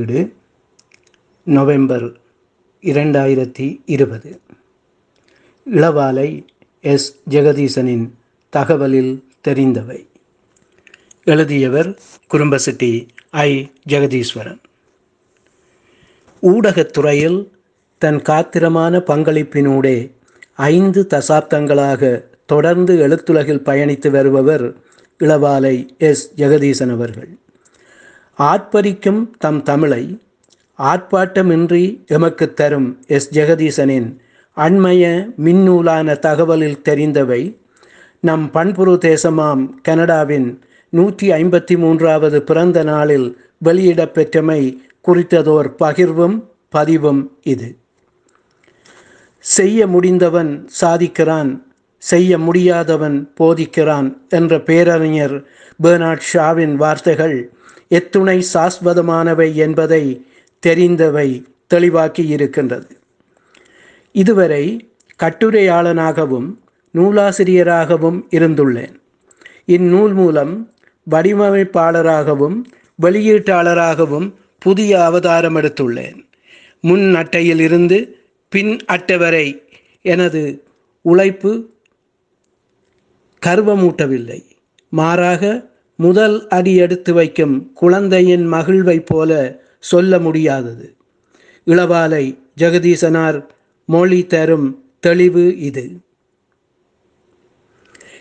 வீடு நவம்பர் இரண்டாயிரத்தி இருபது. இளவாலை எஸ். ஜெகதீசனின் தகவலில் தெரிந்தவை. எழுதியவர் குறும்பசிட்டி ஐ. ஜெகதீஸ்வரன். ஊடகத்துறையில் தன் காத்திரமான பங்களிப்பினூடே ஐந்து தசாப்தங்களாக தொடர்ந்து எழுத்துலகில் பயணித்து வருபவர் இளவாலை எஸ். ஜெகதீசன் அவர்கள். ஆட்பரிக்கும் தம் தமிழை ஆர்ப்பாட்டமின்றி எமக்கு தரும் எஸ். ஜெகதீசனின் அண்மைய மின்னூலான தகவலில் தெரிந்தவை நம் பண்புரு தேசமாம் கனடாவின் நூற்றி ஐம்பத்தி மூன்றாவது பிறந்த நாளில் வெளியிடப்பெற்றமை குறித்ததோர் பகிர்வும் பதிவும் இது. செய்ய முடிந்தவன் சாதிக்கிறான் செய்ய முடியாதவன் போதிக்கிறான் என்ற பேரறிஞர் பேர்னாட் ஷாவின் வார்த்தைகள் எத்துணை சாஸ்வதமானவை என்பதை தெரிந்தவை தெளிவாக்கி இருக்கின்றது. இதுவரை கட்டுரையாளனாகவும் நூலாசிரியராகவும் இருந்துள்ளேன். இந்நூல் மூலம் வடிவமைப்பாளராகவும் வெளியீட்டாளராகவும் புதிய அவதாரம் எடுத்துள்ளேன். முன் அட்டையில் இருந்து பின் அட்டை வரை எனது உழைப்பு கர்வமூட்டவில்லை. மாறாக முதல் அடி எடுத்து வைக்கும் குழந்தையின் மகிழ்வை போல சொல்ல முடியாதது. இளவாலை ஜெகதீசனார் மொழி தரும் தெளிவு இது.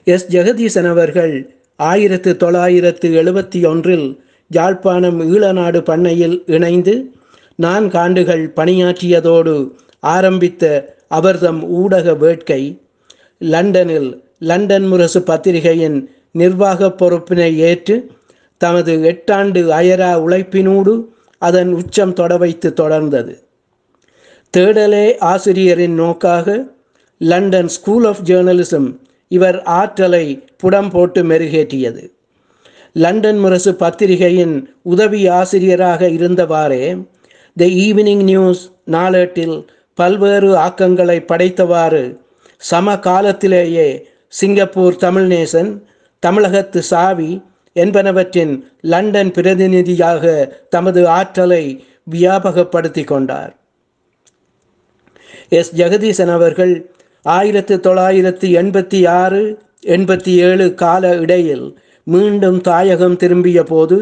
எஸ். ஜெகதீசன் அவர்கள் ஆயிரத்து தொள்ளாயிரத்து எழுபத்தி ஒன்றில் யாழ்ப்பாணம் ஈழநாடு பண்ணையில் இணைந்து நான்காண்டுகள் பணியாற்றியதோடு ஆரம்பித்த அவர்தம் ஊடக வேட்கை லண்டனில் லண்டன் முரசு பத்திரிகையின் நிர்வாக பொறுப்பினை ஏற்று தமது எட்டாண்டு அயரா உழைப்பினூடு அதன் உச்சம் தொட வைத்து தொடர்ந்தது. தேடலே ஆசிரியரின் நோக்காக லண்டன் ஸ்கூல் ஆஃப் ஜேர்னலிசம் இவர் ஆற்றலை புடம் போட்டு மெருகேற்றியது. லண்டன் முரசு பத்திரிகையின் உதவி ஆசிரியராக இருந்தவாறே த ஈவினிங் நியூஸ் நாளேட்டில் பல்வேறு ஆக்கங்களை படைத்தவாறு சம காலத்திலேயே சிங்கப்பூர் தமிழ்நேசன் தமிழகத்து சாவி என்பனவற்றின் லண்டன் பிரதிநிதியாக தமது ஆற்றலை வியாபகப்படுத்தி கொண்டார். எஸ். ஜெகதீசன் அவர்கள் ஆயிரத்து தொள்ளாயிரத்து எண்பத்தி ஆறு எண்பத்தி ஏழு கால இடையில் மீண்டும் தாயகம் திரும்பிய போது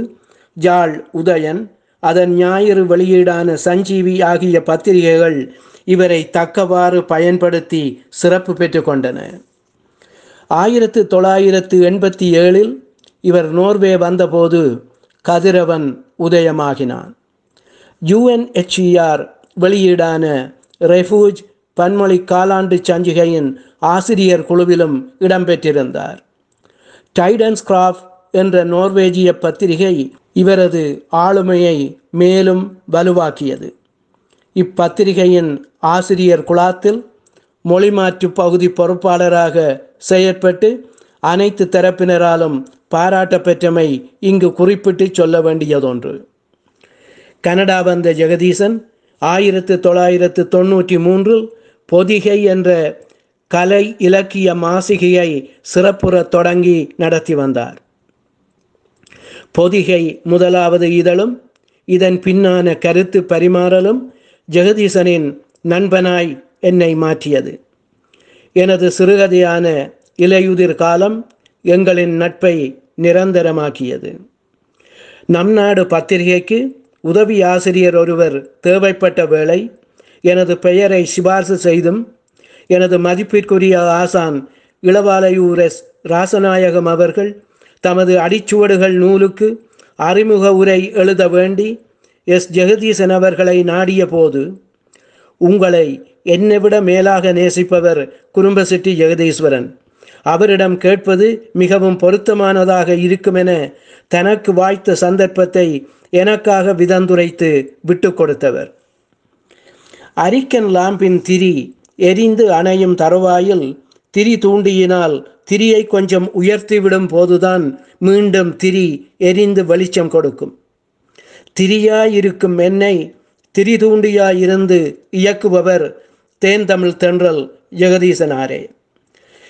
ஜாழ் உதயன் அதன் ஞாயிறு வெளியீடான சஞ்சீவி ஆகிய பத்திரிகைகள் இவரை தக்கவாறு பயன்படுத்தி சிறப்பு பெற்றுக்கொண்டன ஆயிரத்து தொள்ளாயிரத்து எண்பத்தி ஏழில் இவர் நோர்வே வந்தபோது கதிரவன் உதயமாகினான். யுஎன்ஹெச்இஆர் வெளியீடான ரெஃபூஜ் பன்மொழி காலாண்டு சஞ்சிகையின் ஆசிரியர் குழுவிலும் இடம்பெற்றிருந்தார். டைடன்ஸ் கிராஃப் என்ற நோர்வேஜிய பத்திரிகை இவரது ஆளுமையை மேலும் வலுவாக்கியது. இப்பத்திரிகையின் ஆசிரியர் குழாத்தில் மொழிமாற்று பகுதி பொறுப்பாளராக செயற்பட்டு அனைத்து தரப்பினராலும் பாராட்ட பெற்றமை இங்கு குறிப்பிட்டு சொல்ல வேண்டியதொன்று. கனடா வந்த ஜெகதீசன் ஆயிரத்து தொள்ளாயிரத்து தொண்ணூற்றி மூன்றில் பொதிகை என்ற கலை இலக்கிய மாசிகையை சிறப்புற தொடங்கி நடத்தி வந்தார். பொதிகை முதலாவது இதழும் இதன் பின்னான கருத்து பரிமாறலும் ஜெகதீசனின் நண்பனாய் என்னை மாற்றியது. எனது சிறுகதையான இலையுதிர் காலம் எங்களின் நட்பை நிரந்தரமாக்கியது. நம் நாடு பத்திரிகைக்கு உதவி ஆசிரியர் ஒருவர் தேவைப்பட்ட வேளை எனது பெயரை சிபார்சு செய்தும் எனது மதிப்பிற்குரிய ஆசான் இளவாலையூர் எஸ் ராசநாயகம் அவர்கள் தமது அடிச்சுவடுகள் நூலுக்கு அறிமுக உரை எழுத வேண்டி எஸ். ஜெகதீசன் அவர்களை நாடிய போது உங்களை என்னை விட மேலாக நேசிப்பவர் குறும்பசிட்டி ஜெகதீஸ்வரன். அவரிடம் கேட்பது மிகவும் பொருத்தமானதாக இருக்குமென தனக்கு வாய்த்த சந்தர்ப்பத்தை எனக்காக விதந்துரைத்து விட்டு கொடுத்தவர். அரிக்கன் லாம்பின் திரி எரிந்து அணையும் தருவாயில் திரி தூண்டியினால் திரியை கொஞ்சம் உயர்த்திவிடும் போதுதான் மீண்டும் திரி எரிந்து வெளிச்சம் கொடுக்கும். திரியாயிருக்கும் என்னை திரி தூண்டியாயிருந்து இயக்குபவர் தேந்தமிழ் தென்றல் ஜெகதீசனாரே.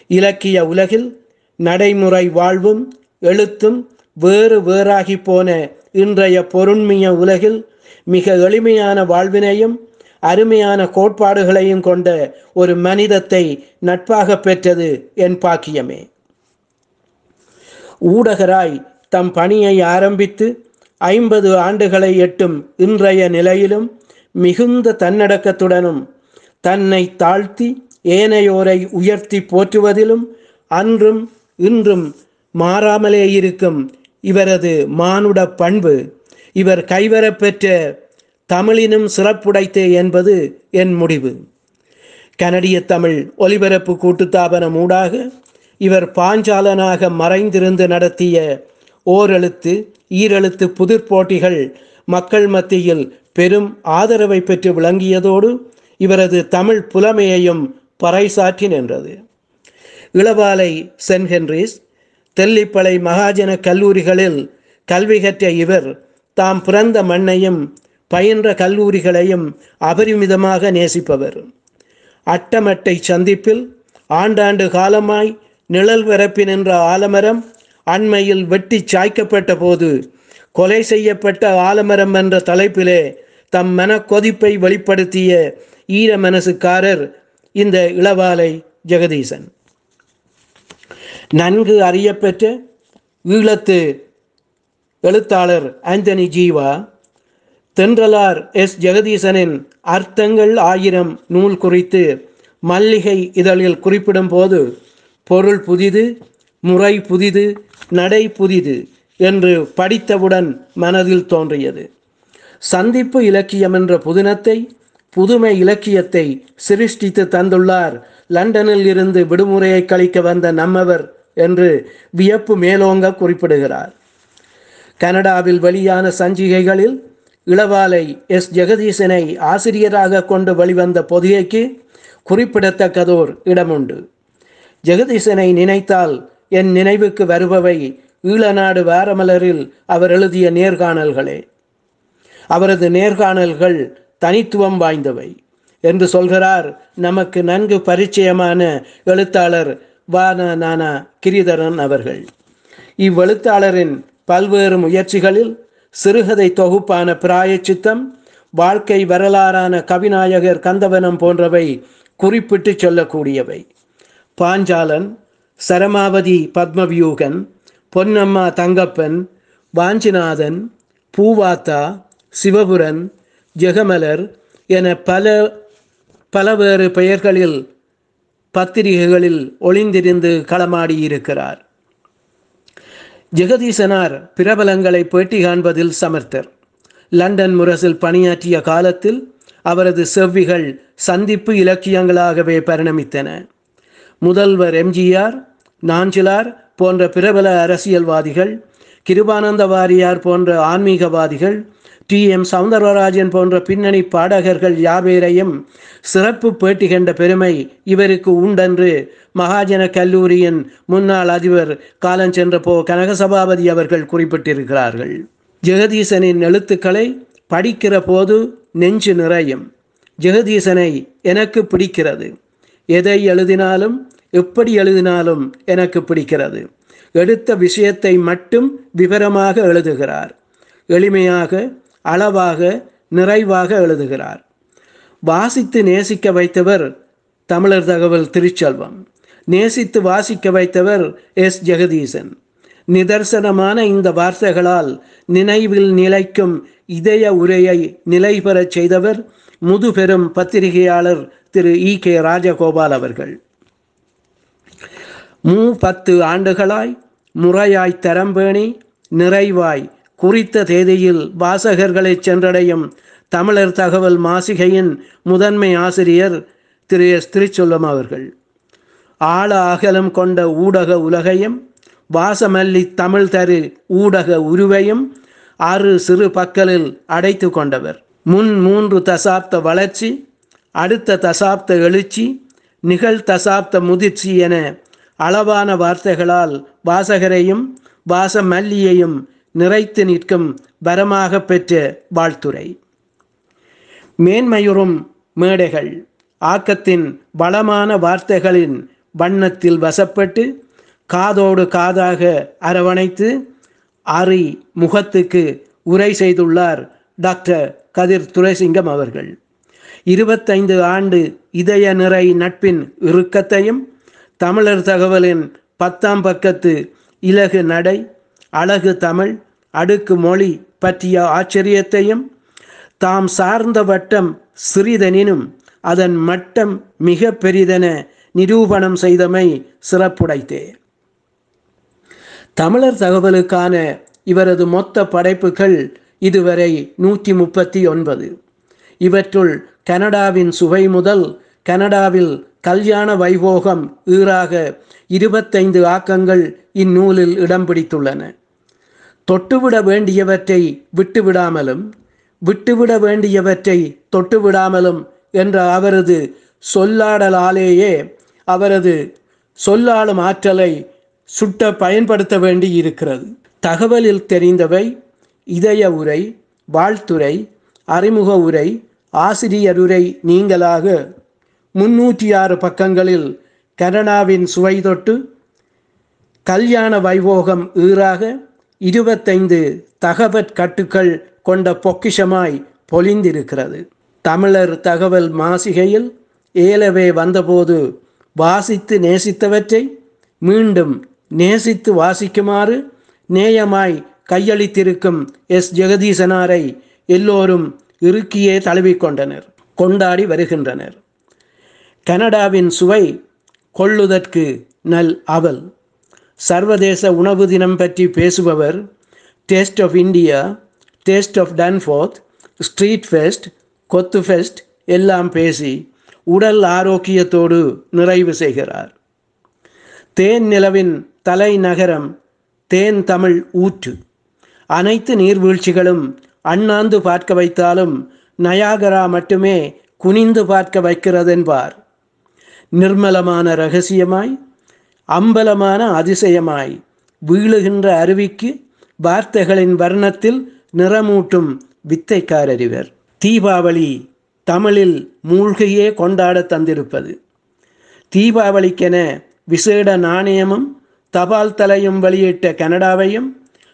இலக்கிய உலகில் நடைமுறை வாழ்வும் எழுத்தும் வேறு வேறாகி போன இன்றைய பொருண்மைய உலகில் மிக எளிமையான வாழ்வினையும் அருமையான கோட்பாடுகளையும் கொண்ட ஒரு மனிதத்தை நட்பாக பெற்றது என் பாக்கியமே. ஊடகராய் தம் பணியை ஆரம்பித்து ஐம்பது ஆண்டுகளை எட்டும் இன்றைய நிலையிலும் மிகுந்த தன்னடக்கத்துடனும் தன்னை தாழ்த்தி ஏனையோரை உயர்த்தி போற்றுவதிலும் அன்றும் இன்றும் மாறாமலே இருக்கும் இவரது மானுட பண்பு. இவர் கைவரப்பெற்ற தமிழினும் சிறப்புடைத்தே என்பது என் முடிவு. கனடிய தமிழ் ஒலிபரப்பு கூட்டுத்தாபனம் ஊடாக இவர் பாஞ்சாலனாக மறைந்திருந்து நடத்திய ஓரெழுத்து ஈரெழுத்து புதிர் போட்டிகள் மக்கள் மத்தியில் பெரும் ஆதரவை பெற்று விளங்கியதோடு இவரது தமிழ் புலமையையும் பறைசாற்றி நின்றது. இளவாலை சென்ட் ஹென்ரிஸ் தெல்லிப்பளை மகாஜன கல்லூரிகளில் கல்வி கற்ற இவர் தாம் பிறந்த மண்ணையும் பயின்ற கல்லூரிகளையும் அபரிமிதமாக நேசிப்பவர். அட்டமட்டை சந்திப்பில் ஆண்டாண்டு காலமாய் நிழல் பரப்பி நின்ற ஆலமரம் அண்மையில் வெட்டி சாய்க்கப்பட்ட போது கொலை செய்யப்பட்ட ஆலமரம் என்ற தலைப்பிலே தம் மன கொதிப்பை வெளிப்படுத்திய ஈர மனசுக்காரர் இந்த இளவாலை ஜெகதீசன். நன்கு அறியப்பெற்ற ஈழத்து எழுத்தாளர் ஆந்தனி ஜீவா தென்றலார் எஸ். ஜெகதீசனின் அர்த்தங்கள் ஆயிரம் நூல் குறித்து மல்லிகை இதழில் குறிப்பிடும் போது பொருள் புதிது முறை புதிது நடை புதிது என்று படித்தவுடன் மனதில் தோன்றியது. சந்திப்பு இலக்கியம் என்ற புதினத்தை புதுமை இலக்கியத்தை சிருஷ்டித்து தந்துள்ளார். லண்டனில் இருந்து விடுமுறையை கழிக்க வந்த நம்மவர் என்று வியப்பு மேலோங்க குறிப்பிடுகிறார். கனடாவில் வெளியான சஞ்சிகைகளில் இளவாலை எஸ். ஜெகதீசனை ஆசிரியராக கொண்டு வெளிவந்த பொதிகைக்கு குறிப்பிடத்தக்கதோர் இடமுண்டு. ஜெகதீசனை நினைத்தால் என் நினைவுக்கு வருபவை ஈழநாடு வாரமலரில் அவர் எழுதிய நேர்காணல்களே. அவரது நேர்காணல்கள் தனித்துவம் வாய்ந்தவை என்று சொல்கிறார் நமக்கு நன்கு பரிச்சயமான எழுத்தாளர் வானா நானா கிரிதரன் அவர்கள். இவ்வெழுத்தாளரின் பல்வேறு முயற்சிகளில் சிறுகதை தொகுப்பான பிராயச்சித்தம் வாழ்க்கை வரலாறான கவிநாயகர் கந்தவனம் போன்றவை குறிப்பிட்டு சொல்லக்கூடியவை. பாஞ்சாலன் சரமாவதி பத்மவியூகன் பொன்னம்மா தங்கப்பன் வாஞ்சிநாதன் பூவாத்தா சிவபுரன் ஜெகமலர் என பல பல வேறு பெயர்களில் பத்திரிகைகளில் ஒளிந்திருந்து களமாடியிருக்கிறார். ஜெகதீசனார் பிரபலங்களை பேட்டி காண்பதில் சமர்த்தர். லண்டன் முரசில் பணியாற்றிய காலத்தில் அவரது செவ்விகள் சந்திப்பு இலக்கியங்களாகவே பரிணமித்தன. முதல்வர் எம்ஜிஆர் நாஞ்சிலார் போன்ற பிரபல அரசியல்வாதிகள் கிருபானந்த வாரியார் போன்ற ஆன்மீகவாதிகள் டி. எம். சவுந்தரராஜன் போன்ற பின்னணி பாடகர்கள் யாவேரையும் சிறப்பு பேட்டி கண்ட பெருமை இவருக்கு உண்டென்று. மகாஜன கல்லூரியின் முன்னாள் அதிபர் காலஞ்சென்ற போ கனகசபாபதி அவர்கள் குறிப்பிட்டிருக்கிறார்கள். ஜெகதீசனின் எழுத்துக்களை படிக்கிற போது நெஞ்சு நிறையும். ஜெகதீசனை எனக்கு பிடிக்கிறது. எதை எழுதினாலும் எப்படி எழுதினாலும் எனக்கு பிடிக்கிறது. எடுத்த விஷயத்தை மட்டும் விவரமாக எழுதுகிறார். எளிமையாக அளவாக நிறைவாக எழுதுகிறார். வாசித்து நேசிக்க வைத்தவர் தமிழர் தகவல் திருச்செல்வம். நேசித்து வாசிக்க வைத்தவர் எஸ். ஜெகதீசன். நிதர்சனமான இந்த வார்த்தைகளால் நினைவில் நிலைக்கும் இதய உரையை நிலை பெறச் செய்தவர் முதுபெரும் பத்திரிகையாளர் திரு. இ. கே. ராஜகோபால் அவர்கள். மூ பத்து ஆண்டுகளாய் முறையாய் தரம்பேணி நிறைவாய் குறித்த தேதியில் வாசகர்களை சென்றடையும் தமிழர் தகவல் மாசிகையின் முதன்மை ஆசிரியர் திரு. எஸ். திருச்சொல்லம் அவர்கள். ஆழ அகலம் கொண்ட ஊடக உலகையும் வாசமல்லி தமிழ் தரு ஊடக உருவையும் ஆறு சிறு பக்கலில் அடைத்து கொண்டவர். முன் மூன்று தசாப்த வளர்ச்சி அடுத்த தசாப்த எழுச்சி நிகழ் தசாப்த முதிர்ச்சி என அளவான வார்த்தைகளால் வாசகரையும் வாசமல்லியையும் நிறைத்து நிற்கும் வரமாக பெற்ற வாழ்த்துரை மேன்மையுறும் மேடைகள் ஆக்கத்தின் வளமான வார்த்தைகளின் வண்ணத்தில் வசப்பட்டு காதோடு காதாக அரவணைத்து அரி முகத்துக்கு உரை செய்துள்ளார் டாக்டர் கதிர் துரைசிங்கம் அவர்கள். இருபத்தைந்து ஆண்டு இதய நிறை நட்பின் இறுக்கத்தையும் தமிழர் தகவலின் பத்தாம் பக்கத்து இலகு நடை அழகு தமிழ் அடுக்கு மொழி பற்றிய ஆச்சரியத்தையும் தாம் சார்ந்த வட்டம் சிறிதனினும் அதன் மட்டம் மிக பெரிதென நிரூபணம் செய்தமை சிறப்புடைத்தே. தமிழர் தகவலுக்கான இவரது மொத்த படைப்புகள் இதுவரை நூற்றி முப்பத்தி ஒன்பது. இவற்றுள் கனடாவின் சுவை முதல் கனடாவில் கல்யாண வைபோகம் ஈறாக இருபத்தைந்து ஆக்கங்கள் இந்நூலில் இடம் பிடித்துள்ளன. தொட்டுவிட வேண்டியவற்றை விட்டுவிடாமலும் விட்டுவிட வேண்டியவற்றை தொட்டுவிடாமலும் என்ற அவரது சொல்லாடலாலேயே அவரது சொல்லாளும் ஆற்றலை சுட்ட பயன்படுத்த வேண்டி இருக்கிறது தகவலில் தெரிந்தவை இதய உரை வாழ்த்துரை அறிமுக உரை ஆசிரியருரை நீங்களாக முன்னூற்றி ஆறு பக்கங்களில் கனடாவின் சுவை தொட்டு கல்யாண வைபோகம் ஈறாக இருபத்தைந்து தகவற் கட்டுக்கள் கொண்ட பொக்கிஷமாய் பொலிந்திருக்கிறது. தமிழர் தகவல் மாசிகையில் ஏலவே வந்தபோது வாசித்து நேசித்தவற்றை மீண்டும் நேசித்து வாசிக்குமாறு நேயமாய் கையளித்திருக்கும் எஸ். ஜெகதீசனாரை எல்லோரும் இறுக்கியே தழுவிக்கொண்டனர் கொண்டாடி வருகின்றனர். கனடாவின் சுவை கொள்ளுதற்கு நல் அவல். சர்வதேச உணவு தினம் பற்றி பேசுபவர் taste of India taste of Danforth street fest கொத்து ஃபெஸ்ட் எல்லாம் பேசி உடல் ஆரோக்கியத்தோடு நிறைவு செய்கிறார். தேன் நிலவின் தலைநகரம் தேன் தமிழ் ஊற்று. அனைத்து நீர்வீழ்ச்சிகளும் அண்ணாந்து பார்க்க வைத்தாலும் நயாகரா மட்டுமே குனிந்து பார்க்க வைக்கிறதென்பார். நிர்மலமான ரகசியமாய் அம்பலமான அதிசயமாய் வீழுகின்ற அருவிக்கு வார்த்தைகளின் வர்ணத்தில் நிறமூட்டும் வித்தைக்காரறிவர் தீபாவளி தமிழில் மூழ்கையே கொண்டாட தந்திருப்பது. தீபாவளிக்கென விசேட நாணயமும் தபால் தலையும் வெளியிட்ட கனடாவையும்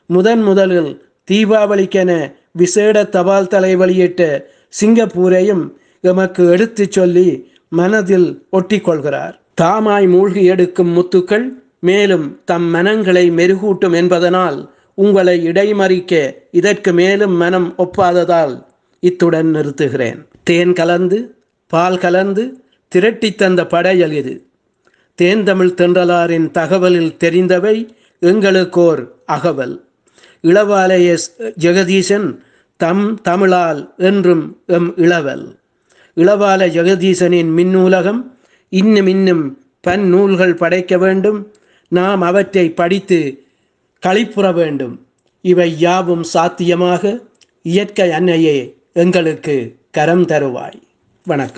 முதன் முதலில் தீபாவளிக்கென விசேட தபால் தலை வெளியிட்ட சிங்கப்பூரையும் எமக்கு எடுத்துச் சொல்லி மனதில் ஒட்டிக்கொள்கிறார். தாமாய் மூழ்கி எடுக்கும் முத்துக்கள் மேலும் தம் மனங்களை மெருகூட்டும் என்பதனால் உங்களை இடைமறிக்க இதற்கு மேலும் மனம் ஒப்பாததால் இத்துடன் நிறுத்துகிறேன். தேன் கலந்து பால் கலந்து திரட்டி தந்த படையல் இது. தேன்தமிழ் தென்றலாரின் தகவலில் தெரிந்தவை எங்களுக்கோர் அகவல். இளவாலய ஜெகதீசன் தம் தமிழால் என்றும் எம் இளவல். இளவால ஜெகதீசனின் மின்னூலகம் இன்னும் இன்னும் பன் நூல்கள் படைக்க வேண்டும். நாம் அவற்றை படித்து களிப்புற வேண்டும். இவை யாவும் சாத்தியமாக? இயற்கை அன்னையே எங்களுக்கு கரம் தருவாய். வணக்கம்.